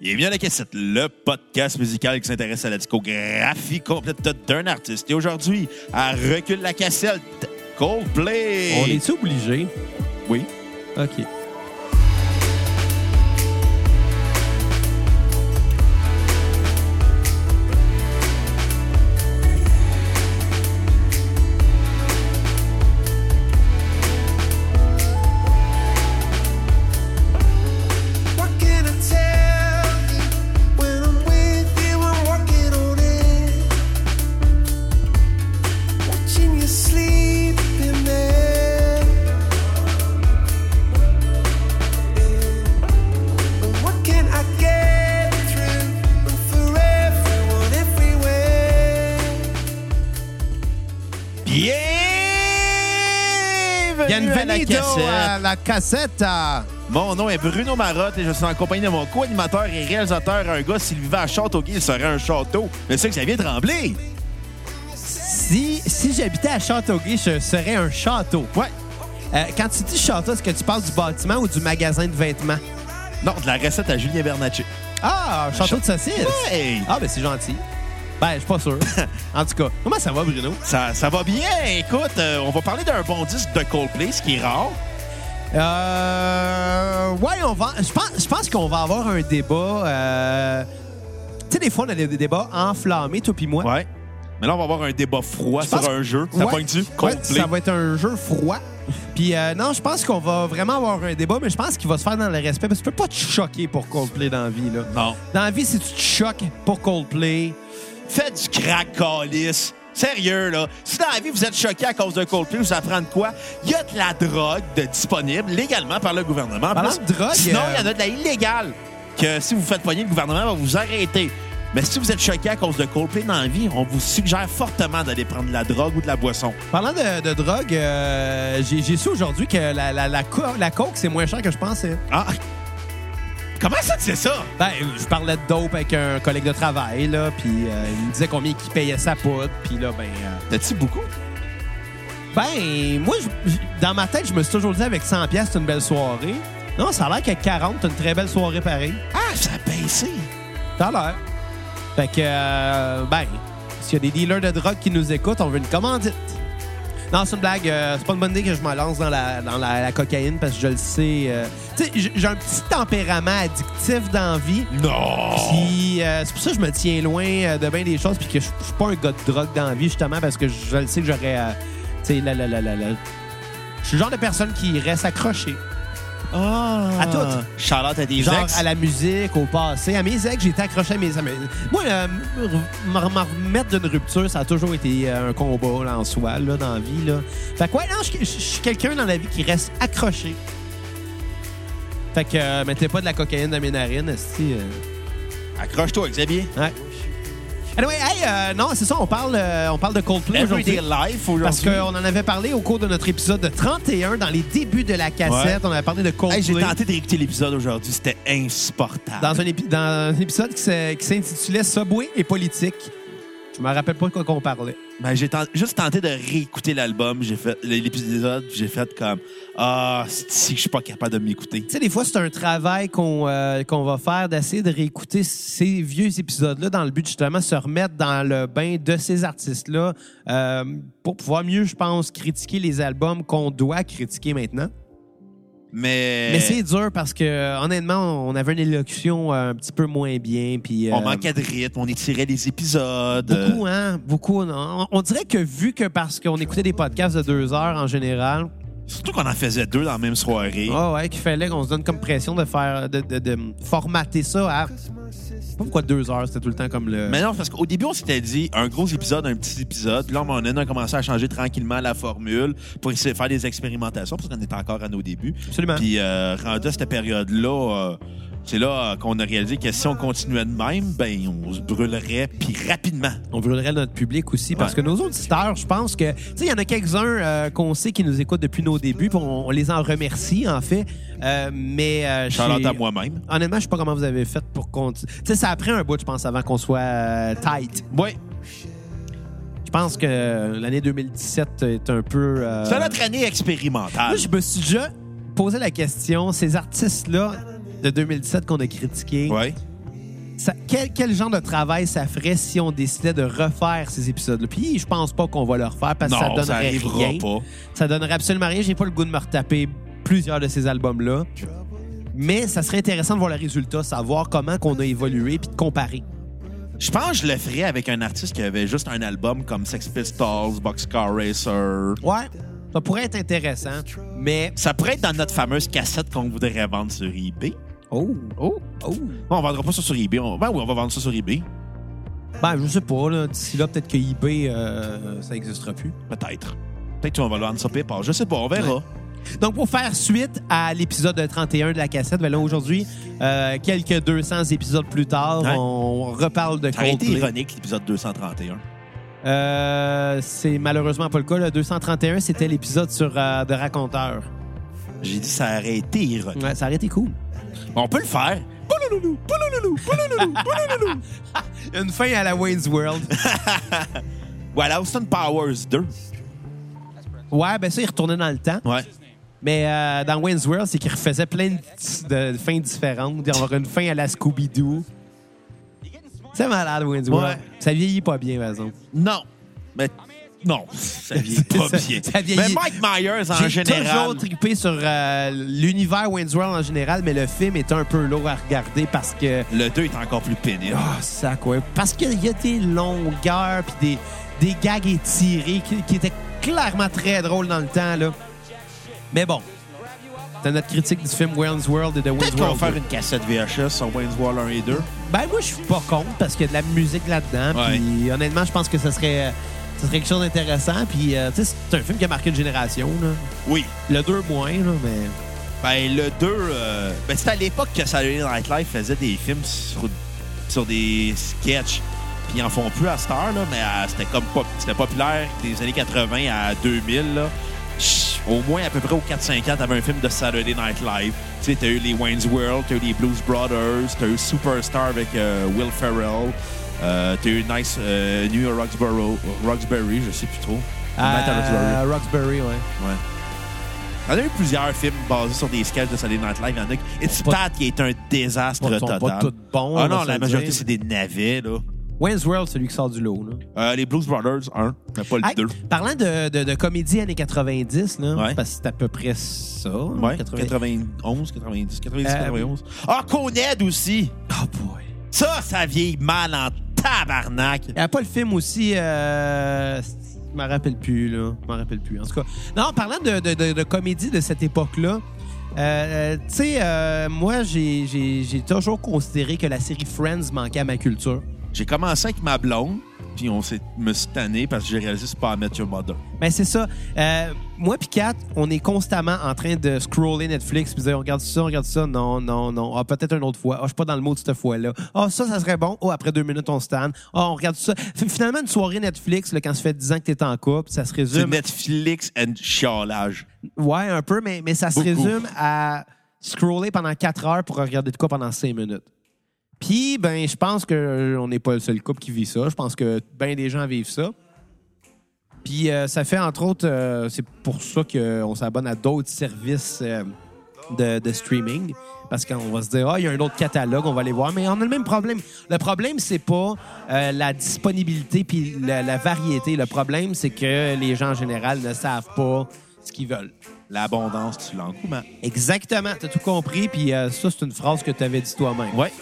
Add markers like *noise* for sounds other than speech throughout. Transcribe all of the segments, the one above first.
Bienvenue à la cassette, le podcast musical qui s'intéresse à la discographie complète d'un artiste. Et aujourd'hui, à Recule la cassette, Coldplay. On est-tu obligé? Oui. OK. La cassette. Mon nom est Bruno Marotte et je suis en compagnie de mon co-animateur et réalisateur, un gars, s'il vivait à Châteauguay, il serait un château. Mais c'est que ça vient trembler. Si, si j'habitais à Châteauguay, je serais un château. Ouais. Euh, quand tu dis château, est-ce que tu parles du bâtiment ou du magasin de vêtements? Non, de la recette à Julien Bernatchez. Ah, un château de saucisses. Hey! Ah, ben c'est gentil. Ben, je suis pas sûr. *laughs* en tout cas, comment ça va, Bruno? Ça, ça va bien. Écoute, euh, on va parler d'un bon disque de Coldplay, ce qui est rare. Euh. Ouais, on va. Je pense, je pense qu'on va avoir un débat. euh, Tu sais, des fois, on a des débats enflammés, toi puis moi. Ouais. Mais là, on va avoir un débat froid Je sur pense- un jeu. Ça Ouais. pointe-tu? Ouais, Coldplay. ça va être un jeu froid. Puis euh, non, je pense qu'on va vraiment avoir un débat, mais je pense qu'il va se faire dans le respect parce que tu peux pas te choquer pour Coldplay dans la vie. Là. Non. Dans la vie, si tu te choques pour Coldplay, Faites du crack, calice. Sérieux, là. Si dans la vie, vous êtes choqué à cause de Coldplay, vous apprenez quoi? Il y a de la drogue de disponible légalement par le gouvernement. En Parlant plus, de drogue, Sinon, il euh, y en a de la illégale que si vous faites poigner, le gouvernement va vous arrêter. Mais si vous êtes choqué à cause de Coldplay dans la vie, on vous suggère fortement d'aller prendre de la drogue ou de la boisson. parlant de, de drogue, euh, j'ai j'ai su aujourd'hui que la, la, la, co- la coke, c'est moins cher que je pensais. Ah! Comment ça, tu sais ça? Ben, je parlais de dope avec un collègue de travail, là, puis euh, il me disait combien il payait sa poudre, puis là, ben... euh, T'as-tu beaucoup? Ben, moi, je- je- dans ma tête, je me suis toujours dit avec 100 pièces c'est une belle soirée. Non, ça a l'air qu'avec 40, c'est une très belle soirée pareil. Ah, ça a baissé. Ça a l'air. Fait que, euh, ben, s'il y a des dealers de drogue qui nous écoutent, on veut une commandite. Non, c'est une blague. euh, c'est pas une bonne idée que je me lance dans la, dans la, la cocaïne parce que je le sais. euh, tu sais, j'ai- un petit tempérament addictif dans la vie. Non! Puis euh, c'est pour ça que je me tiens loin euh, de bien des choses puis que je suis pas un gars de drogue dans vie justement parce que je le sais que j'aurais tu sais la la la la la- je suis le genre de personne qui reste accroché. Ah! À tout. Charlotte à des Genre ex. à la musique, au passé. À mes ex, j'ai été accroché à mes amis. Moi, euh, me me remettre d'une rupture, ça a toujours été euh, un combat là, en soi, là, dans la vie. Là. Fait que, ouais, non, je suis quelqu'un dans la vie qui reste accroché. Fait que, euh, mettez pas de la cocaïne dans mes narines, euh, Accroche-toi, Xavier. Ouais. Anyway, hey, euh, non, c'est ça, on parle, euh, on parle de Coldplay Everyday aujourd'hui. Life aujourd'hui. Parce qu'on en avait parlé au cours de notre épisode de 31, dans les débuts de la cassette. Ouais. On avait parlé de Coldplay. Hey, j'ai tenté d'écouter l'épisode aujourd'hui, c'était insupportable. dans un, épi- dans un épisode qui s'intitulait Subway et politique. Je me rappelle pas de quoi qu'on parlait. Ben, j'ai juste tenté de réécouter l'album, j'ai fait l'épisode, j'ai fait comme ah, si je suis pas capable de m'écouter. Tu sais, des fois, c'est un travail qu'on euh, qu'on va faire d'essayer de réécouter ces vieux épisodes-là dans le but justement de se remettre dans le bain de ces artistes-là euh, pour pouvoir mieux, je pense, critiquer les albums qu'on doit critiquer maintenant. Mais, Mais c'est dur parce que, honnêtement, on avait une élocution euh, un petit peu moins bien. Puis, on euh, manquait de rythme, on étirait les épisodes. Beaucoup, hein? Beaucoup. non. On, on dirait que vu que parce qu'on écoutait des podcasts de deux heures en général, Surtout qu'on en faisait deux dans la même soirée. ah ouais, qu'il fallait qu'on se donne comme pression de faire, de, de- de formater ça à. Je sais pas pourquoi deux heures, c'était tout le temps comme le. Mais non, parce qu'au début, on s'était dit un gros épisode, un petit épisode. Puis là, on a commencé à changer tranquillement la formule pour essayer de faire des expérimentations parce qu'on était encore à nos débuts. Absolument. Puis euh, rendu à cette période-là, euh, c'est là qu'on a réalisé que si on continuait de même, ben on se brûlerait puis rapidement. On brûlerait notre public aussi parce que nos auditeurs, je pense que. Tu sais, il y en a quelques-uns euh, qu'on sait qui nous écoutent depuis nos débuts, puis on, on les en remercie, en fait. Euh, mais. euh, Charlotte à moi-même. Honnêtement, je sais pas comment vous avez fait pour continuer. Tu sais, ça a pris un bout, je pense, avant qu'on soit euh, tight. Oui. Je pense que l'année 2017 est un peu. euh, C'est notre année expérimentale. Moi, je me suis déjà posé la question ces artistes-là de 2017 qu'on a critiqués, Ouais. ça- quel, quel genre de travail ça ferait si on décidait de refaire ces épisodes-là? Puis je pense pas qu'on va le refaire parce que ça donnerait ça rien. pas. Ça donnerait absolument rien. J'ai pas le goût de me retaper plusieurs de ces albums-là. Mais ça serait intéressant de voir le résultat, savoir comment qu'on a évolué puis de comparer. Je pense que je le ferais avec un artiste qui avait juste un album comme Sex Pistols, Boxcar Racer. Ouais, ça pourrait être intéressant, mais... Ça pourrait être dans notre fameuse cassette qu'on voudrait vendre sur eBay. Oh, oh, oh. Bon, on vendra pas ça sur eBay. On... Ben oui, on va vendre ça sur eBay. Ben, je sais pas, là. D'ici là, peut-être que eBay, euh, ça n'existera plus. Peut-être. Peut-être qu'on va le vendre sur PayPal. Je sais pas, on verra. Ouais. Donc, pour faire suite à l'épisode 31 de la cassette, ben là, aujourd'hui, euh, quelques 200 épisodes plus tard, on reparle de Ça aurait été Coldplay. ironique, l'épisode 231. Euh, c'est malheureusement pas le cas. Le 231, c'était l'épisode sur euh, de Raconteur. J'ai dit ça aurait été ironique. Ouais, ça aurait été cool. On peut le faire. Poulouloulou, poulouloulou, poulouloulou, poulouloulou. *laughs* Une fin à la Wayne's World. *laughs* Voilà, Austin Powers 2. ouais, ben ça, il retournait dans le temps. Ouais. Mais euh, dans Wayne's World, c'est qu'il refaisait plein de, de fins différentes. Y avoir une fin à la Scooby-Doo. C'est malade, Wayne's World. Ouais. Ça vieillit pas bien, par exemple. Non. Mais non, ça vieillit pas Ça- bien. ça vieillit- Mais Mike Myers, en J'ai général. toujours trippé sur euh, l'univers Wayne's World en général, mais le film est un peu lourd à regarder parce que... Le 2 est encore plus pénible. Ah, ça quoi. Parce qu'il y a des longueurs puis des, des gags étirés qui, qui étaient clairement très drôles dans le temps, là. Mais bon, c'est notre critique du film Wayne's World et de Wayne's Peut-être qu'on va World. faire 2. une cassette VHS sur Wayne's World 1 et 2. Ben moi, je suis pas contre parce qu'il y a de la musique là-dedans. Ouais. Puis honnêtement, je pense que ce serait, ce serait quelque chose d'intéressant. Puis euh, tu sais, c'est un film qui a marqué une génération. Là. Oui. Le 2 moins, là, mais... Ben, le 2, euh, ben, c'était à l'époque que Saturday Night Live faisait des films sur, sur des sketchs. Puis ils en font plus à cette heure, là, mais euh, c'était comme pop- c'était populaire des années 80 à 2000. Là. Chut, Au moins, à peu près aux 4-5 ans, t'avais un film de Saturday Night Live. Tu sais, t'as eu les Wayne's World, t'as eu les Blues Brothers, t'as eu Superstar avec euh, Will Ferrell, euh, t'as eu Nice euh, New York Roxborough, Roxbury, je sais plus trop. Night at Roxbury. Roxbury, ouais. Ouais. Il y en a eu plusieurs films basés sur des sketchs de Saturday Night Live. Il y en a qui- It's Pat qui est un désastre sont total. pas toutes bons, Ah on va non, se la le majorité, dire. c'est des navets. Là. Wayne's World, celui qui sort du lot. Là. Euh, les Blues Brothers, un, mais pas le Hey, deux. parlant de, de, de comédie années 90, là, Ouais. parce que c'est à peu près ça. hein, Ouais, 80. 91, 90, 90, Euh, 91. Ah, Coned aussi! Oh boy. Ça, ça vieillit mal en tabarnak. Il n'y a pas le film aussi. Euh... Je m'en rappelle plus, là. Je m'en rappelle plus. En tout cas. Non, parlant de, de, de- de comédie de cette époque-là, euh, euh, tu sais, euh, moi, j'ai toujours considéré que la série Friends manquait à ma culture. J'ai commencé avec ma blonde, puis on s'est me tanné parce que j'ai réalisé que c'est pas à Met Your Mother. Ben, c'est ça. Euh, moi puis Kat, on est constamment en train de scroller Netflix puis dire on regarde ça, on regarde ça. Non, non, non. Ah, peut-être une autre fois. Ah, je suis pas dans le mot de cette fois-là. Ah, ça, ça serait bon. Oh, après deux minutes, on se tanne. Ah, on regarde ça. Finalement, une soirée Netflix, là, quand ça fait 10 ans que t'es en couple, ça se C'est résume. Netflix and chialage. Ouais, un peu, mais, mais ça se Beaucoup. résume à scroller pendant 4 heures pour regarder de quoi pendant 5 minutes. Puis, ben, je pense qu'on n'est pas le seul couple qui vit ça. Je pense que bien des gens vivent ça. Puis, euh, ça fait, entre autres, euh, c'est pour ça qu'on s'abonne à d'autres services euh, de, de streaming. Parce qu'on va se dire, ah, il y a un autre catalogue, on va aller voir. Mais on a le même problème. Le problème, c'est pas euh, la disponibilité puis la, la variété. Le problème, c'est que les gens, en général, ne savent pas ce qu'ils veulent. L'abondance, tu l'engouement. Exactement, t'as tout compris. Puis euh, ça, c'est une phrase que tu avais dit toi-même. Ouais.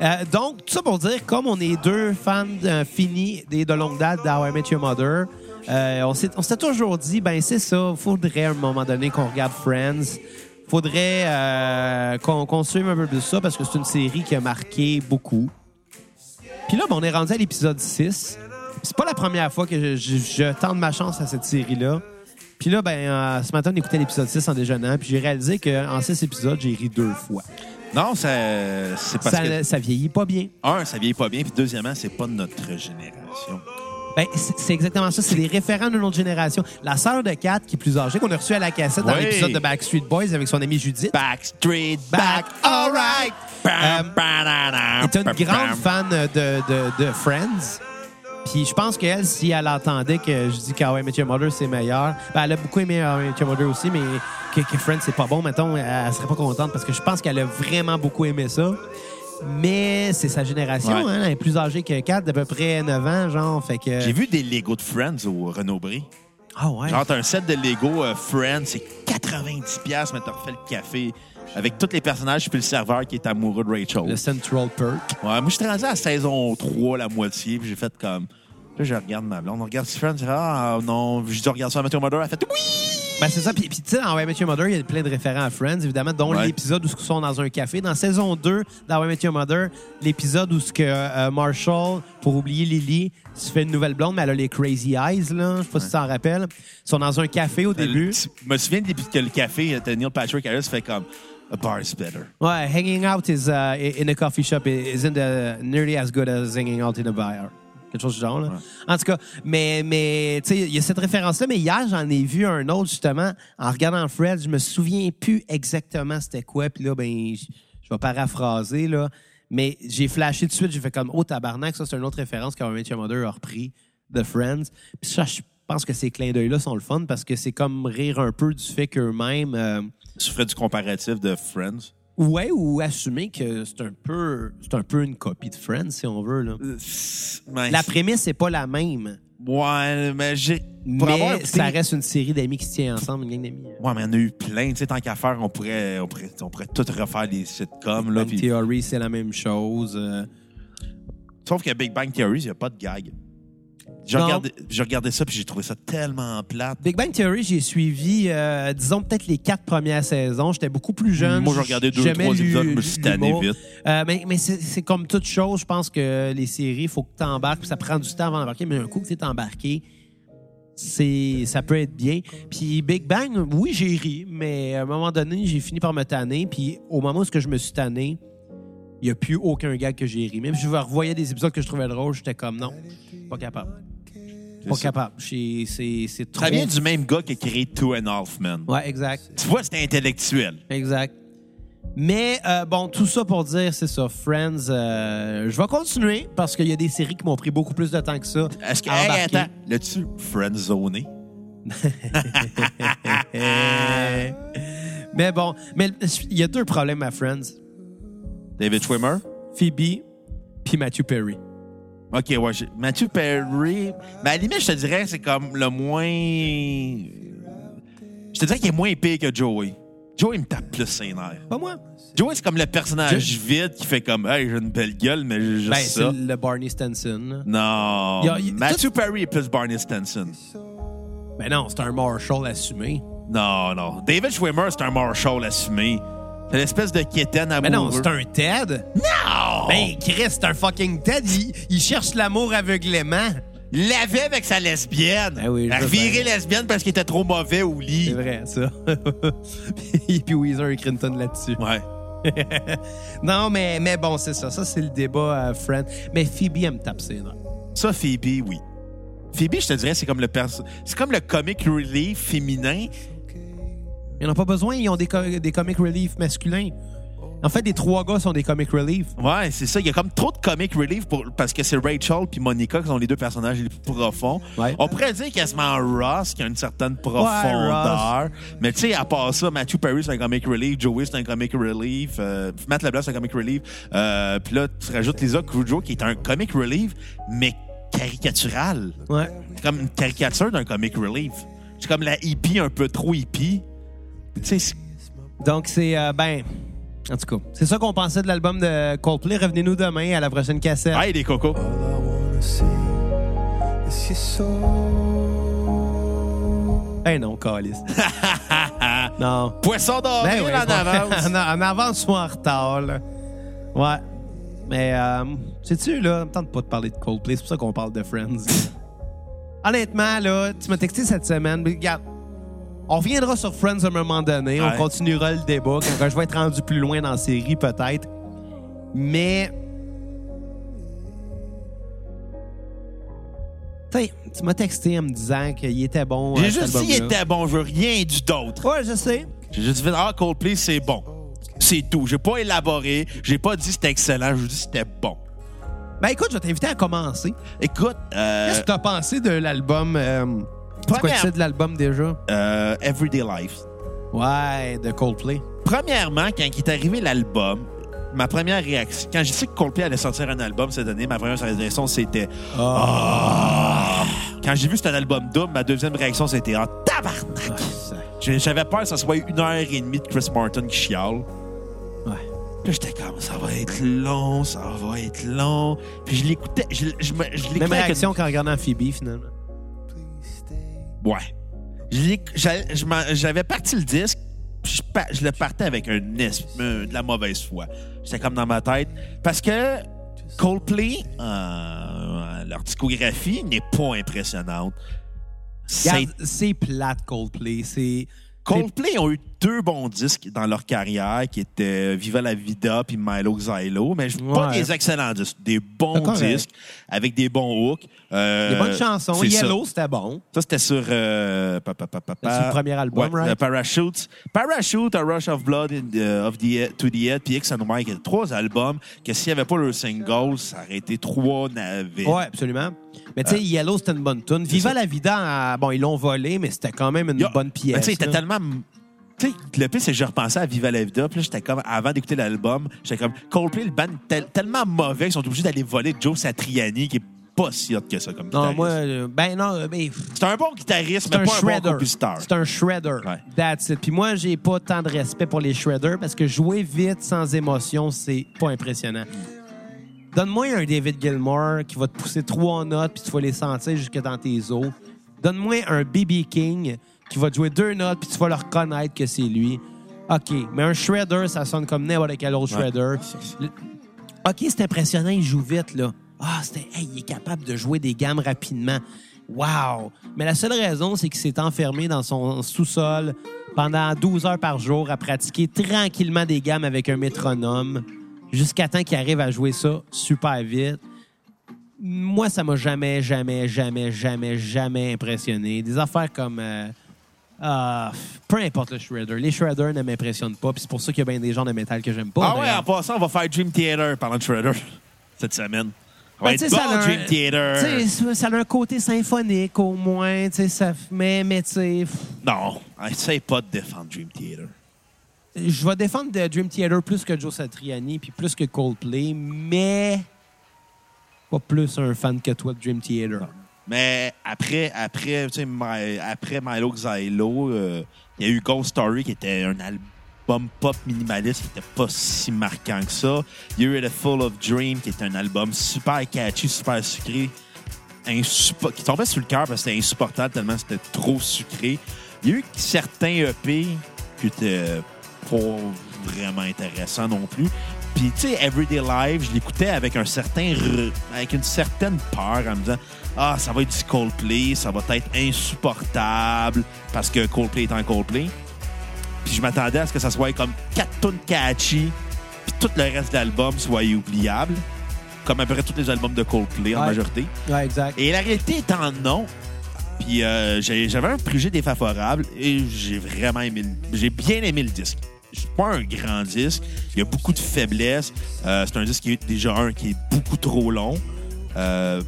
Euh, donc, tout ça pour dire, comme on est deux fans euh, finis de longue date d'How I Met Your Mother, euh, on s'était toujours dit, ben c'est ça, faudrait à un moment donné qu'on regarde Friends. Faudrait qu'on qu'on suive un peu plus ça parce que c'est une série qui a marqué beaucoup. Puis là, ben, on est rendu à l'épisode 6. C'est pas la première fois que je, tente ma chance à cette série-là. Puis là, ben, ce matin, on écoutait l'épisode 6 en déjeunant, puis j'ai réalisé qu'en 6 épisodes, j'ai ri deux fois. Non, ça, c'est parce Ça, que, ça vieillit pas bien. un, ça vieillit pas bien, puis deuxièmement, c'est pas de notre génération. Ben, c'est exactement ça. C'est les référents de notre génération. La sœur de Kat, qui est plus âgée, qu'on a reçue à la cassette dans Oui. l'épisode de Backstreet Boys avec son amie Judith, Backstreet Back, all right. Bam, Euh, est une grande fan de, de, de Friends. Puis je pense qu'elle, si elle entendait que je dis qu'How I Met Your Mother, c'est meilleur, ben, elle a beaucoup aimé How I Met Your Mother aussi, mais que, que Friends, c'est pas bon, mettons, elle, elle serait pas contente parce que je pense qu'elle a vraiment beaucoup aimé ça. Mais c'est sa génération, Ouais. hein. Elle est plus âgée que Kat, d'à peu près 9 ans, genre. Fait que. J'ai vu des Lego de Friends au Renaud-Bré. Ah ouais. Genre, t'as un set de Lego euh, Friends, c'est 90$, piastres, mais t'as refait le café avec tous les personnages puis le serveur qui est amoureux de Rachel. Le Central Perk. Ouais, moi, je suis rendu à la saison 3, la moitié, puis j'ai fait comme. Là, je regarde ma blonde, on regarde Friends, je fais, ah non, je dis, regarde ça à Matthew Mother, elle fait oui! Ben, c'est ça. Puis, puis tu sais, dans How I Met Your Mother, il y a plein de référents à Friends, évidemment, dont Ouais. l'épisode où ils sont dans un café. Dans saison 2, dans How I Met Your Mother, l'épisode où ce que euh, Marshall, pour oublier Lily, se fait une nouvelle blonde, mais elle a les crazy eyes, là. Je sais pas si tu t'en rappelles. Ils sont dans un café au début. Je me souviens que le café, euh, Neil Patrick Harris fait comme. A bar is better. Ouais, hanging out is, uh, in a coffee shop isn't uh, nearly as good as hanging out in a bar. Quelque chose du genre. Là. En tout cas, mais, mais tu sais, il y a cette référence-là, mais hier, j'en ai vu un autre, justement, en regardant Fred. Je me souviens plus exactement c'était quoi. Puis là, ben, je vais paraphraser, là. Mais j'ai flashé tout de suite. J'ai fait comme, oh, tabarnak, ça, c'est une autre référence qu'un Met Your Mother a repris de Friends. Puis ça, je pense que ces clins d'œil-là sont le fun parce que c'est comme rire un peu du fait qu'eux-mêmes. euh, Tu ferais du comparatif de Friends? Ouais, ou assumer que c'est un peu c'est un peu une copie de Friends, si on veut. Là. Euh, ben, La prémisse n'est pas la même, Ouais, mais j'ai. Mais écouté- ça reste une série d'amis qui se tient ensemble, une gang d'amis. Ouais, mais il y en a eu plein. Tu sais, tant qu'à faire, on pourrait, on pourrait, on pourrait tout refaire les sitcoms. Là, Bang Theory, c'est la même chose. euh. Sauf que Big Bang Theory, il n'y a pas de gag. J'ai regardé, ça puis j'ai trouvé ça tellement plate. Big Bang Theory, j'ai suivi, euh, disons, peut-être les quatre premières saisons. J'étais beaucoup plus jeune. Moi, j'ai regardé deux, trois épisodes, je me suis tanné vite. Euh, mais mais c'est comme toute chose. Je pense que les séries, il faut que tu embarques. Ça prend du temps avant d'embarquer, mais un coup que tu es embarqué, ça peut être bien. Puis Big Bang, oui, j'ai ri, mais à un moment donné, j'ai fini par me tanner. Puis au moment où ce que je me suis tanné, il n'y a plus aucun gag que j'ai ri. Même si je revoyais des épisodes que je trouvais drôles, j'étais comme non, pas capable. Pas ça. capable. C'est trop. Ça vient du même gars qui a créé Two and Half Men. Ouais, exact. Tu vois, c'était intellectuel. Exact. Mais euh, bon, tout ça pour dire, c'est ça, Friends, euh, je vais continuer parce qu'il y a des séries qui m'ont pris beaucoup plus de temps que ça. Est-ce que. Hey, attends, l'as-tu friendzoné? *laughs* Mais bon, mais il y a deux problèmes à Friends. David Schwimmer? Phoebe puis Matthew Perry. Ok, ouais. Matthew Perry. Mais à la limite, je te dirais, c'est comme le moins. Je te dirais qu'il est moins pire que Joey. Joey me tape plus ses nerfs. Pas moi. Joey, c'est comme le personnage Je- vide qui fait comme, hey, j'ai une belle gueule, mais j'ai juste Ben, ça. c'est le Barney Stenson. Non. Y a- y Matthew Perry est plus Barney Stenson. Ben non, c'est un Marshall assumé. Non, non. David Schwimmer, c'est un Marshall assumé. C'est l'espèce de quétaine amoureux. Mais non, c'est un Ted? Non! Ben, Chris, c'est un fucking Ted. Il, il cherche l'amour aveuglément. Il l'avait avec sa lesbienne. Ben oui, Elle lesbienne parce qu'il était trop mauvais au lit. C'est vrai, ça. puis, *laughs* puis Weezer et Clinton là-dessus. Ouais. *laughs* Non, mais, mais bon, c'est ça. Ça, c'est le débat, euh, friend. Mais Phoebe, elle me tape ses nerfs. Ça, Phoebe, oui. Phoebe, je te dirais, c'est comme le perso- c'est comme le comic relief féminin. Ils n'en ont pas besoin, ils ont des, co- des comic relief masculins. En fait, les trois gars sont des comic relief. Ouais, c'est ça. Il y a comme trop de comic relief pour, parce que c'est Rachel puis Monica qui sont les deux personnages les plus profonds. Ouais. On pourrait dire quasiment Ross qui a une certaine profondeur. mais tu sais, à part ça, Matthew Perry, c'est un comic relief. Joey, c'est un comic relief. euh, Matt LeBlanc, c'est un comic relief. Euh, puis là, tu rajoutes Lisa Kudrow qui est un comic relief, mais caricatural. Ouais. C'est comme une caricature d'un comic relief. C'est comme la hippie un peu trop hippie. Donc, c'est, euh, ben, en tout cas, c'est ça qu'on pensait de l'album de Coldplay. Revenez-nous demain à la prochaine cassette. Hey, les cocos. All I wanna see is your soul. Eh non, calice. *laughs* non. Poisson d'avril Ben ouais, *laughs* en avance. en, en avance ou en retard, là. Ouais. Mais, euh, sais-tu, là, me tente pas de parler de Coldplay. C'est pour ça qu'on parle de Friends. *laughs* Honnêtement, là, tu m'as texté cette semaine. mais Regarde, on reviendra sur Friends à un moment donné. Ouais. On continuera le débat quand, je vais être rendu plus loin dans la série, peut-être. Mais. Tu sais, tu m'as texté en me disant qu'il était bon. J'ai euh, cet juste dit qu'il était bon, je veux rien du d'autre. Ouais, je sais. J'ai juste fait Ah, Coldplay, c'est bon. C'est tout. J'ai pas élaboré. J'ai pas dit c'était excellent. J'ai dit c'était bon. Ben écoute, je vais t'inviter à commencer. Écoute, euh, Qu'est-ce que t'as pensé de l'album? euh, c'est quoi c'est de l'album déjà? euh, Everyday Life. Ouais, de Coldplay. Premièrement, quand il est arrivé l'album, ma première réaction, quand j'ai su que Coldplay allait sortir un album cette année, ma première réaction, c'était Ah. Ah! Quand j'ai vu cet album double, ma deuxième réaction, c'était Ah, tabarnak! J'avais peur que ça soit une heure et demie de Chris Martin qui chiale. Ouais. Puis là, j'étais comme, ça va être long, ça va être long. Puis je l'écoutais, je, je, je l'écoutais Même réaction qu'en regardant Phoebe, finalement. Ouais. J'avais parti le disque, je, le partais avec un euh, de la mauvaise foi. J'étais comme dans ma tête. Parce que Coldplay, euh, leur discographie n'est pas impressionnante. C'est plate, Coldplay. Coldplay ont eu deux bons disques dans leur carrière qui étaient Viva la Vida puis Milo Xylo, mais pas Ouais. des excellents disques, des bons disques avec des bons hooks. Euh, Des bonnes chansons. Yellow, c'était bon. Ça, c'était sur, euh, pa- pa- pa- pa- C'est sur le premier album, ouais, right? euh, Parachutes. Parachute, A Rush of Blood in the- of the, to the Head, puis X and Y, qui étaient trois albums que s'il n'y avait pas le single, ça aurait été trois navets. Ouais, absolument. Mais tu sais, Yellow, c'était une bonne tune. Viva la Vida, euh, bon, ils l'ont volé, mais c'était quand même une a- bonne pièce. Mais tu sais, il était tellement. Tu sais, le pire, c'est que je repensais à Viva la Vida. Puis là, j'étais comme, avant d'écouter l'album, j'étais comme, Coldplay, le band tel- tellement mauvais qu'ils sont obligés d'aller voler Joe Satriani, qui est pas si hot que ça comme Non, moi, euh, ben non, mais C'est un bon guitariste, mais un pas un bon shredder. compositeur. c'est un shredder. Ouais. That's it. Puis moi, j'ai pas tant de respect pour les shredders parce que jouer vite, sans émotion, c'est pas impressionnant. Donne-moi un David Gilmour qui va te pousser trois notes puis tu vas les sentir jusque dans tes os. Donne-moi un B.B. King qui va te jouer deux notes puis tu vas le reconnaître que c'est lui. OK, mais un shredder, ça sonne comme n'importe quel autre Ouais. shredder. Le- OK, c'est impressionnant, il joue vite, là. Ah, c'était, hey, il est capable de jouer des gammes rapidement. Wow! Mais la seule raison, c'est qu'il s'est enfermé dans son sous-sol pendant 12 heures par jour à pratiquer tranquillement des gammes avec un métronome jusqu'à temps qu'il arrive à jouer ça super vite. Moi, ça m'a jamais, jamais, jamais, jamais, jamais impressionné. Des affaires comme. euh, ah, peu importe le shredder. Les shredders ne m'impressionnent pas, puis c'est pour ça qu'il y a bien des gens de métal que j'aime pas. Ah ouais, en passant, on va faire Dream Theater parlant de Shredder cette semaine. On va Ben, être bon, ça a un- Dream Theater. Tu sais, ça a un côté symphonique au moins, tu sais, ça mais mais tu sais, Non, essaye pas de défendre Dream Theater. je vais défendre Dream Theater plus que Joe Satriani puis plus que Coldplay, mais pas plus un fan que toi de Dream Theater. Mais après, après, tu sais, My- après Milo Xylo, euh, il y a eu Ghost Story qui était un album pop minimaliste qui était pas si marquant que ça. Il y a eu The Full of Dream qui était un album super catchy, super sucré, qui tombait sur le cœur parce que c'était insupportable tellement c'était trop sucré. Il y a eu certains EP qui étaient pas vraiment intéressants non plus. Puis, tu sais, Everyday Live, je l'écoutais avec un certain avec une certaine peur en me disant Ah, ça va être du Coldplay, ça va être insupportable parce que Coldplay est un Coldplay. Puis je m'attendais à ce que ça soit comme quatre tunes catchy, puis tout le reste de l'album soit oubliable, comme à peu près tous les albums de Coldplay en Ouais. majorité. Ouais, exact. Et la réalité étant non. Puis euh, j'avais un préjugé défavorable et j'ai vraiment aimé, j'ai bien aimé le disque. C'est pas un grand disque. Il y a beaucoup de faiblesses. Euh, c'est un disque qui est déjà un qui est beaucoup trop long. Euh,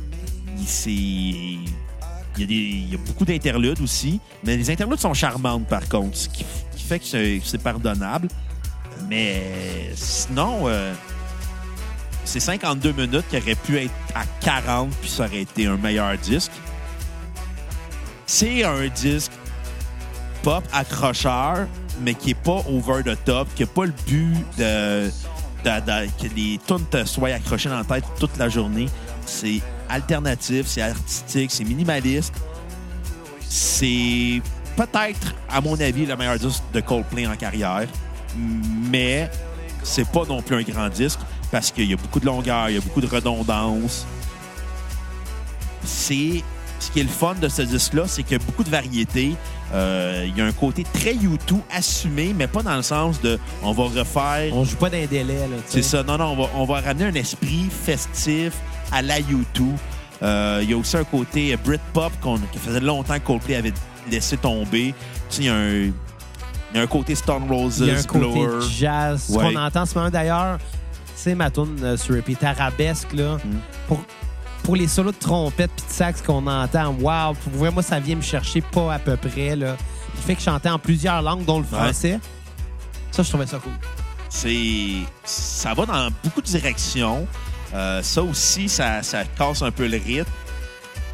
il, y, a des- il y a beaucoup d'interludes aussi. Mais les interludes sont charmantes par contre, ce qui, fait que c'est c'est pardonnable. Mais sinon, euh, c'est 52 minutes qui auraient pu être à 40 puis ça aurait été un meilleur disque. C'est un disque pop accrocheur, mais qui est pas over the top, qui n'a pas le but de, que les tunes te soient accrochées dans la tête toute la journée. C'est alternatif, c'est artistique, c'est minimaliste. C'est peut-être, à mon avis, le meilleur disque de Coldplay en carrière, mais c'est pas non plus un grand disque parce qu'il y a beaucoup de longueur, il y a beaucoup de redondance. C'est ce qui est le fun de ce disque-là, c'est qu'il y a beaucoup de variétés. Euh, il y a un côté très YouTube assumé, mais pas dans le sens de on va refaire. On joue pas d'un délai C'est ça. Non, non, on va, on va ramener un esprit festif à la YouTube. Euh, il y a aussi un côté Britpop qu'on faisait longtemps que Coldplay avait laissé tomber. Tu sais, il y a un, il y a un côté Stone Roses, Il y a un côté jazz. Ce qu'on entend en ce moment d'ailleurs, c'est ma tune euh, sur repeat arabesque là. Mm. Pour, pour les solos de trompette puis de sax qu'on entend, wow, pour vrai, moi ça vient me chercher pas à peu près là. Il fait que je chantais en plusieurs langues dont le français. Ça je trouvais ça cool. C'est, ça va dans beaucoup de directions. Euh, ça aussi, ça, ça casse un peu le rythme.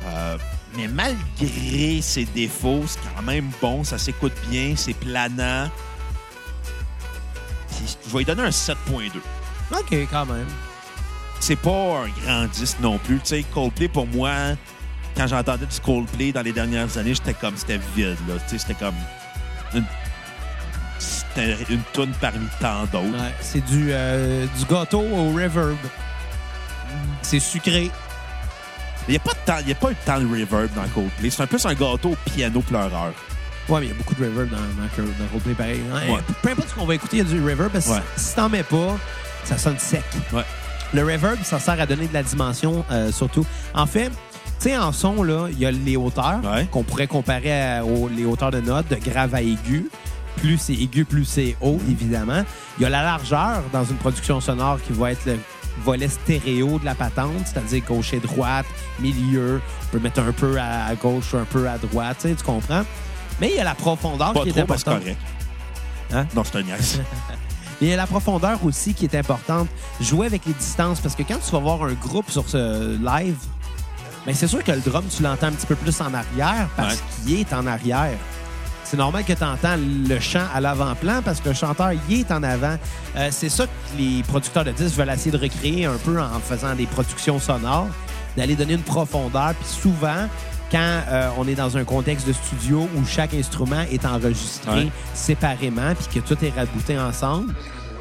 Euh, mais malgré ses défauts, c'est quand même bon. Ça s'écoute bien, c'est planant. Je vais lui donner un 7.2. OK, quand même. C'est pas un grand disque non plus. Tu sais, Coldplay, pour moi, quand j'entendais du Coldplay dans les dernières années, j'étais comme, c'était vide. là. Tu sais, c'était comme une, c'était une toune parmi tant d'autres. Ouais, c'est du, euh, du gâteau au reverb. C'est sucré. Il n'y a pas de temps, il y a pas eu de reverb dans Coldplay. C'est un peu un gâteau au piano pleureur. Ouais, mais il y a beaucoup de reverb dans, dans, dans Coldplay, pareil. Ouais. Peu importe ce qu'on va écouter, il y a du reverb, parce que Ouais. si t'en mets pas, ça sonne sec. Ouais. Le reverb, ça sert à donner de la dimension, euh, surtout. En fait, tu sais, en son, là, il y a les hauteurs Ouais. qu'on pourrait comparer à- aux les hauteurs de notes, de grave à aigu. Plus c'est aigu, plus c'est haut, évidemment. Il y a la largeur dans une production sonore qui va être le volet stéréo de la patente, c'est-à-dire gauche et droite, milieu. On peut mettre un peu à, gauche, un peu à droite, tu comprends? Mais il y a la profondeur Pas qui est trop, parce importante. correct. Hein? Non, c'est un niaise. *laughs* Il y a la profondeur aussi qui est importante. Jouer avec les distances, parce que quand tu vas voir un groupe sur ce live, ben c'est sûr que le drum, tu l'entends un petit peu plus en arrière parce Ouais. qu'il est en arrière. C'est normal que tu entends le chant à l'avant-plan parce que le chanteur y est en avant. Euh, c'est ça que les producteurs de disques veulent essayer de recréer un peu en faisant des productions sonores, d'aller donner une profondeur. Puis souvent, quand euh, on est dans un contexte de studio où chaque instrument est enregistré Ouais. séparément puis que tout est rabouté ensemble,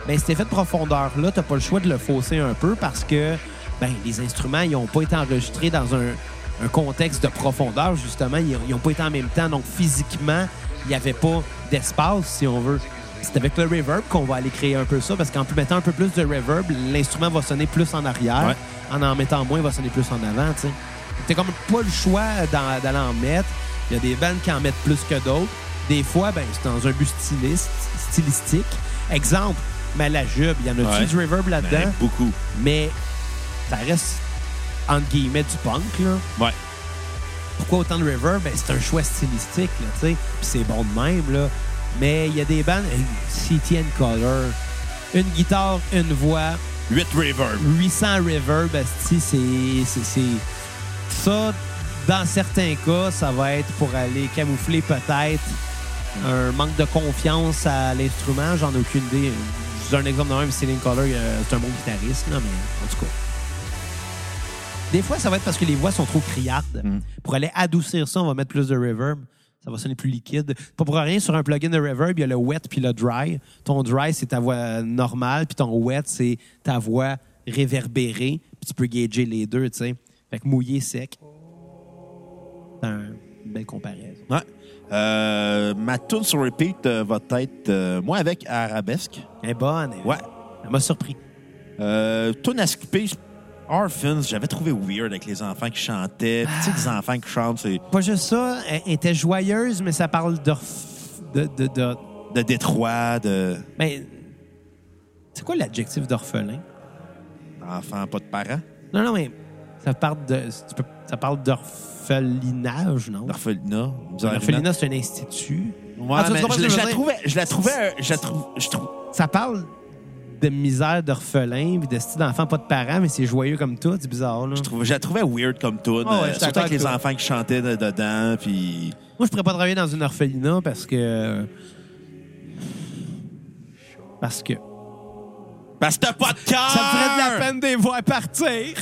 ben cet effet de profondeur-là, tu pas le choix de le fausser un peu parce que ben, les instruments, ils n'ont pas été enregistrés dans un, un contexte de profondeur, justement. Ils n'ont pas été en même temps. Donc, physiquement, il n'y avait pas d'espace, si on veut. C'est avec le reverb qu'on va aller créer un peu ça, parce qu'en plus mettant un peu plus de reverb, l'instrument va sonner plus en arrière. Ouais. En en mettant moins, il va sonner plus en avant, tu sais. T'as comme pas le choix d'aller en mettre. Il y a des bandes qui en mettent plus que d'autres. Des fois, ben, c'est dans un but styliste, stylistique. Exemple, mais la jube, il y en a-tu Ouais. du reverb là-dedans? beaucoup. Mais ça reste, entre guillemets, du punk, là. Ouais. Pourquoi autant de reverb? Ben, c'est un choix stylistique, là, tu sais. Puis c'est bon de même, là. Mais il y a des bandes, City and Color, une guitare, une voix, 8 reverb. 800 reverb, c'est... Ça, dans certains cas, ça va être pour aller camoufler peut-être un manque de confiance à l'instrument. J'en ai aucune idée. Je donne un exemple de même, Céline Color, euh, c'est un bon guitariste, là, mais en tout cas. Des fois, ça va être parce que les voix sont trop criardes. Mm. Pour aller adoucir ça, on va mettre plus de reverb. Ça va sonner plus liquide. Pas pour rien, sur un plugin de reverb, il y a le wet puis le dry. Ton dry, c'est ta voix normale, puis ton wet, c'est ta voix réverbérée. Puis tu peux gager les deux, tu sais. Fait que mouillé, sec. C'est un- une belle comparaison. Ouais. Euh, ma tune sur repeat euh, va être euh, moi avec Arabesque. Elle est bonne. elle. Ouais. Elle m'a surpris. Euh, tune à skipper, Orphans, j'avais trouvé weird avec les enfants qui chantaient. Puis, Tu sais, des enfants qui chantent, c'est Pas juste ça, elle était joyeuse, mais ça parle de... de, de, de- de Détroit, de ben, c'est quoi l'adjectif d'orphelin? enfants pas de parents, Non, non, mais ça parle de, ça parle d'orphelinage, non? d'orphelinat. L'orphelinat, c'est un institut. Ouais, Ah, mais je, la trouvais, je la trouvais, je la je trouve. Ça parle de misère d'orphelin, puis de style d'enfant pas de parents, mais c'est joyeux comme tout. C'est bizarre, là. Je, trouve, je la trouvais weird comme tune. Ah ouais, euh, surtout avec les enfants qui chantaient de- dedans. Puis. Moi, je pourrais pas travailler dans une orphelinat parce que... Parce que... Parce que t'as pas de cœur! Ça me ferait de la peine de les voir partir.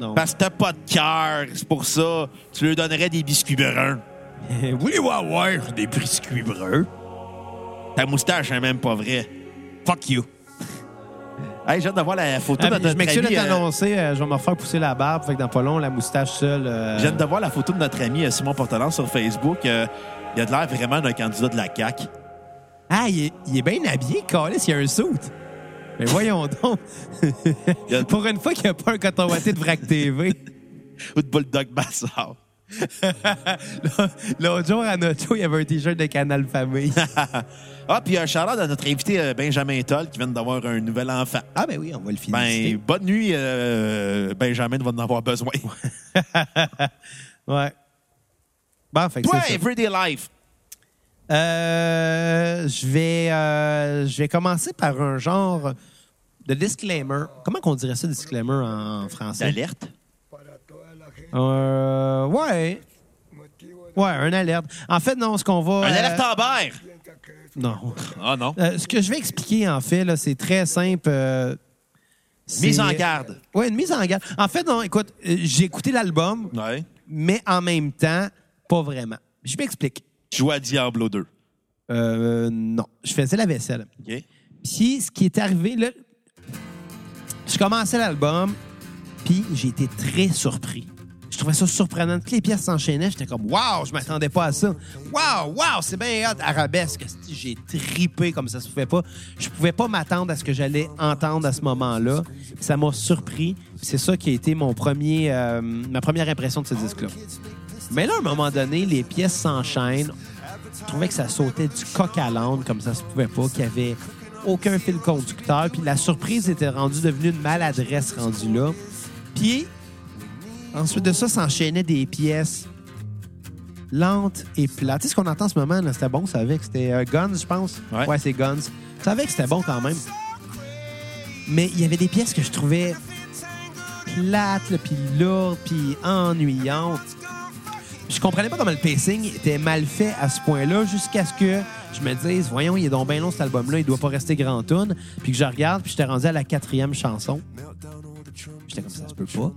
Non. Parce que t'as pas de cœur. C'est pour ça. Tu leur donnerais des biscuits bruns. *laughs* Voulez-vous avoir des biscuits bruns? Ta moustache est même pas vraie. Fuck you. Hey, j'ai hâte de voir la photo Ah, de notre je m'excuse de ami. euh, t'annoncer, euh, je vais me refaire pousser la barbe, fait que dans pas long, la moustache seule. euh, J'ai hâte de voir la photo de notre ami euh, Simon Portelance sur Facebook. Euh, il a de l'air vraiment d'un candidat de la CAQ. Ah, il est, il est bien habillé, Carlis, il y a un suit. Mais voyons donc. A- Pour une fois qu'il n'y a pas un coton de Vrac TV. *laughs* Ou de Bulldog Bassard. *laughs* L'autre jour, à notre il y avait un T-shirt de Canal Famille. *laughs* ah, puis un shout-out à notre invité euh, Benjamin Toll qui vient d'avoir un nouvel enfant. Ah, ben oui, on va le Ben, finir. bonne nuit, euh, Benjamin va en avoir besoin. ouais. Bon, fait que Toi. Everyday Life. Euh, je vais, euh, je vais commencer par un genre de disclaimer. Comment qu'on dirait ça, disclaimer en français? D'alerte? Euh, ouais. Ouais, un alerte. En fait, non, ce qu'on va. Un alerte Amber! Non. Ah non. Ce que je vais expliquer, en fait, là, c'est très simple. Mise en garde. Oui, une mise en garde. En fait, non, écoute, j'ai écouté l'album, Ouais. mais en même temps, pas vraiment. Je m'explique. Tu joues à Diablo 2. Euh, non, je faisais la vaisselle. OK? Puis, ce qui est arrivé, là, je commençais l'album, puis j'ai été très surpris. Je trouvais ça surprenant. Toutes les pièces s'enchaînaient. J'étais comme, waouh, je m'attendais pas à ça. Waouh, waouh, c'est bien hot. Arabesque. J'ai tripé comme ça se pouvait pas. Je pouvais pas m'attendre à ce que j'allais entendre à ce moment-là. Ça m'a surpris. C'est ça qui a été mon premier, euh, ma première impression de ce disque-là. Mais là, à un moment donné, les pièces s'enchaînent. Je trouvais que ça sautait du coq à l'âne comme ça se pouvait pas, qu'il y avait aucun fil conducteur. Puis la surprise était rendue devenue une maladresse rendue là. Puis ensuite de ça, s'enchaînaient des pièces lentes et plates. Tu sais ce qu'on entend en ce moment, là, c'était bon, ça que c'était euh, Guns, je pense. Ouais. c'est Guns. Je savais que c'était bon quand même. Mais il y avait des pièces que je trouvais plates, puis lourdes, puis ennuyantes. Je comprenais pas comment le pacing était mal fait à ce point-là, jusqu'à ce que je me dise, voyons, il est donc bien long cet album-là, il doit pas rester grand tune. Puis que je regarde, puis j'étais rendu à la quatrième chanson. J'étais comme ça, ça se peut pas.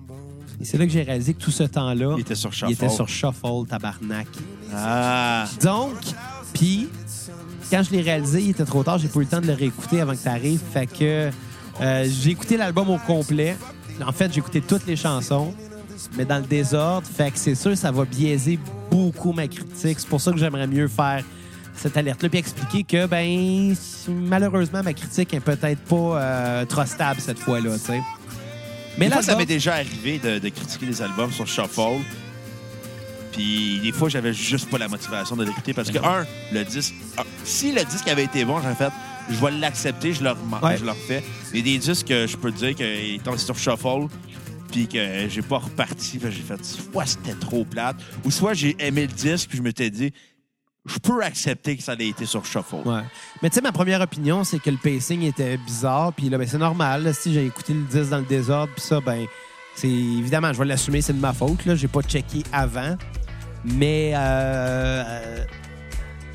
Et c'est là que j'ai réalisé que tout ce temps-là, Il était sur il Shuffle. était sur Shuffle, tabarnak. Ah. Donc, puis, quand je l'ai réalisé, il était trop tard. J'ai pas eu le temps de le réécouter avant que tu arrives. Fait que euh, j'ai écouté l'album au complet. En fait, j'ai écouté toutes les chansons, mais dans le désordre. Fait que c'est sûr, ça va biaiser beaucoup ma critique. C'est pour ça que j'aimerais mieux faire cette alerte-là puis expliquer que, ben, malheureusement, ma critique est peut-être pas euh, trop stable cette fois-là, tu sais. Mais l'album- ça m'est déjà arrivé de, de critiquer des albums sur Shuffle. Puis des fois, j'avais juste pas la motivation de l'écouter parce que, un, le disque. ah, si le disque avait été bon, j'aurais fait, je vais l'accepter, je le, Ouais. je le refais. Il y a des disques que je peux te dire qu'ils tombent sur Shuffle, puis que j'ai pas reparti. J'ai fait, soit c'était trop plate, ou soit j'ai aimé le disque, puis je m'étais dit, je peux accepter que ça ait été sur Shuffle. Mais tu sais, ma première opinion, c'est que le pacing était bizarre. Puis là, ben, c'est normal. si j'ai écouté le 10 dans le désordre, puis ça, ben, c'est évidemment, je vais l'assumer, c'est de ma faute. Là, j'ai pas checké avant. Mais euh, euh,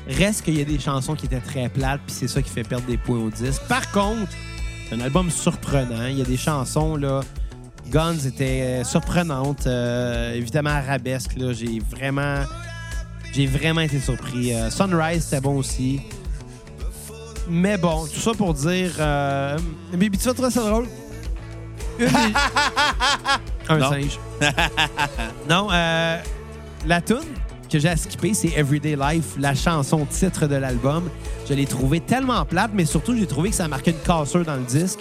reste qu'il y a des chansons qui étaient très plates, puis c'est ça qui fait perdre des points au disque. Par contre, c'est un album surprenant. Il y a des chansons là. Guns était surprenante, euh, évidemment arabesque. Là, j'ai vraiment, j'ai vraiment été surpris. Euh, Sunrise c'était bon aussi. Mais bon, tout ça pour dire. Euh, mais tu vas trouver ça drôle? Une des- *laughs* Un Non. singe. *laughs* non, euh, la tune que j'ai à skipper, c'est Everyday Life, la chanson titre de l'album. Je l'ai trouvé tellement plate, mais surtout, j'ai trouvé que ça marquait une cassure dans le disque.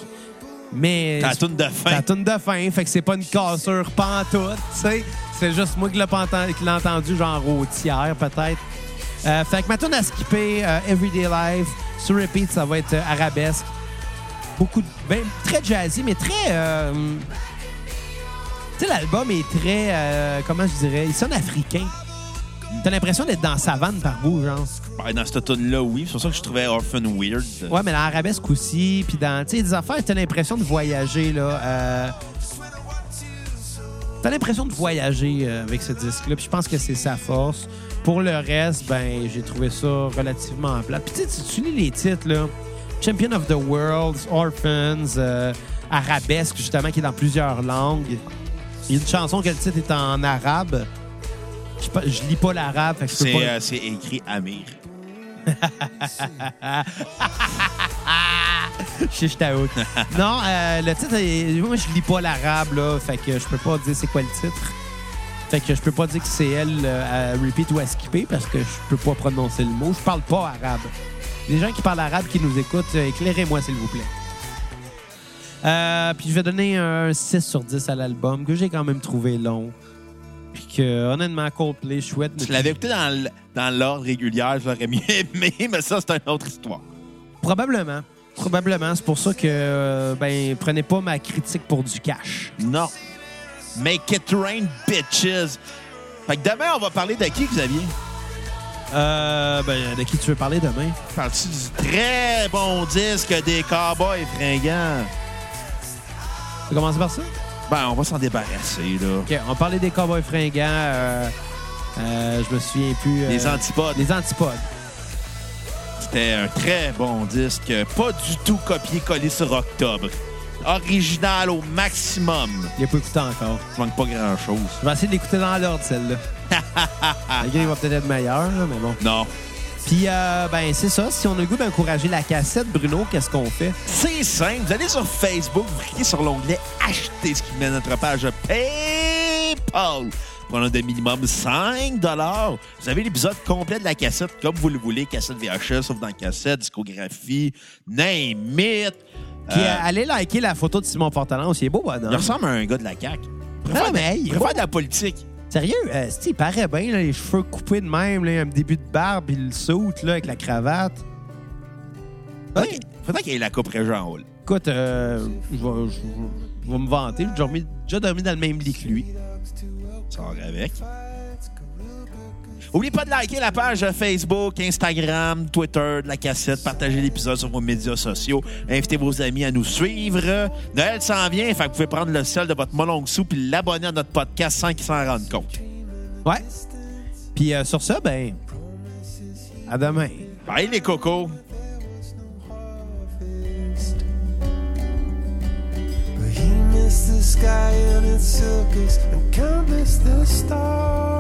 Mais. Ta toune de fin. la toune de fin, fait que c'est pas une cassure pantoute, tu sais. C'est juste moi qui l'ai entendu, genre au tiers, peut-être. Euh, fait que ma tune à skipper, euh, Everyday Life, sur repeat, ça va être euh, arabesque. Beaucoup de... Ben, très jazzy, mais très... euh, tu sais, l'album est très... euh, comment je dirais? Il sonne africain. T'as l'impression d'être dans savane par bout, genre. Ben, dans cette tune-là, oui. C'est pour ça que je trouvais Orphan Weird. Ouais, mais dans l'arabesque aussi, puis dans, tu sais, des affaires, t'as l'impression de voyager, là. euh, T'as l'impression de voyager euh, avec ce disque-là, puis je pense que c'est sa force. Pour le reste, ben, j'ai trouvé ça relativement plat. Puis tu sais, tu- lis les titres, là. Champion of the World, Orphans, euh, Arabesque, justement, qui est dans plusieurs langues. Il y a une chanson que le titre est en arabe. Je, lis pas l'arabe, pas... euh, c'est écrit Amir. *laughs* Chiche non, euh, le titre, moi, je lis pas l'arabe, là. Fait que je peux pas dire c'est quoi le titre. Fait que je peux pas dire que c'est elle euh, à repeat ou à skipper parce que je peux pas prononcer le mot. Je parle pas arabe. Les gens qui parlent arabe qui nous écoutent, euh, éclairez-moi, s'il vous plaît. Puis je vais donner un 6 sur 10 à l'album que j'ai quand même trouvé long. Puis que, honnêtement, Coldplay, chouette. mais Tu l'avais écouté dans l- dans l'ordre régulier, je l'aurais mieux aimé, *laughs* mais ça, c'est une autre histoire. Probablement. Probablement. C'est pour ça que, euh, ben, prenez pas ma critique pour du cash. Non. Make it rain, bitches. Fait que demain, on va parler de qui, Xavier? Euh, ben, de qui tu veux parler demain? Parles-tu du très bon disque des Cowboys fringants? Tu commencer par ça? Ben, on va s'en débarrasser, là. OK, on parlait des cowboys fringants. Euh, euh, je me souviens plus. euh, Les antipodes. Les antipodes. C'était un très bon disque, pas du tout copié-collé sur Octobre. Original au maximum. Il a pas écouté encore. Il manque pas grand-chose. Je vais essayer de l'écouter dans l'ordre, celle-là. *laughs* Le gars, il va peut-être être meilleur, mais bon. Non. Puis, euh, ben, c'est ça. Si on a le goût d'encourager la cassette, Bruno, qu'est-ce qu'on fait? C'est simple. Vous allez sur Facebook, vous cliquez sur l'onglet Acheter, ce qui met à notre page PayPal. Pour un de minimum 5 Vous avez l'épisode complet de la cassette, comme vous le voulez. Cassette VHS, sauf dans cassette, discographie, name it. Puis, Euh, allez liker la photo de Simon Portalance. Il est beau, bonhomme. il ressemble à un gars de la CAQ. Il Ah, préfère, mais il préfère de la politique. Sérieux, euh, il paraît bien, là, les cheveux coupés de même, là, un début de barbe, puis le saute là, avec la cravate. Faudrait Ouais. qu'il- y ait la coupe Régent Hall. Écoute, euh, je vais- me vanter. J'ai dormi- déjà dormi dans le même lit que lui. Sors avec. Oubliez pas de liker la page Facebook, Instagram, Twitter de la cassette. Partagez l'épisode sur vos médias sociaux. Invitez vos amis à nous suivre. Noël s'en vient, fait que vous pouvez prendre le sel de votre molongue sou puis l'abonner à notre podcast sans qu'ils s'en rendent compte. Ouais. Puis euh, sur ça, ben, à demain. Bye les cocos! But he missed the sky and its silkies and countless the stars.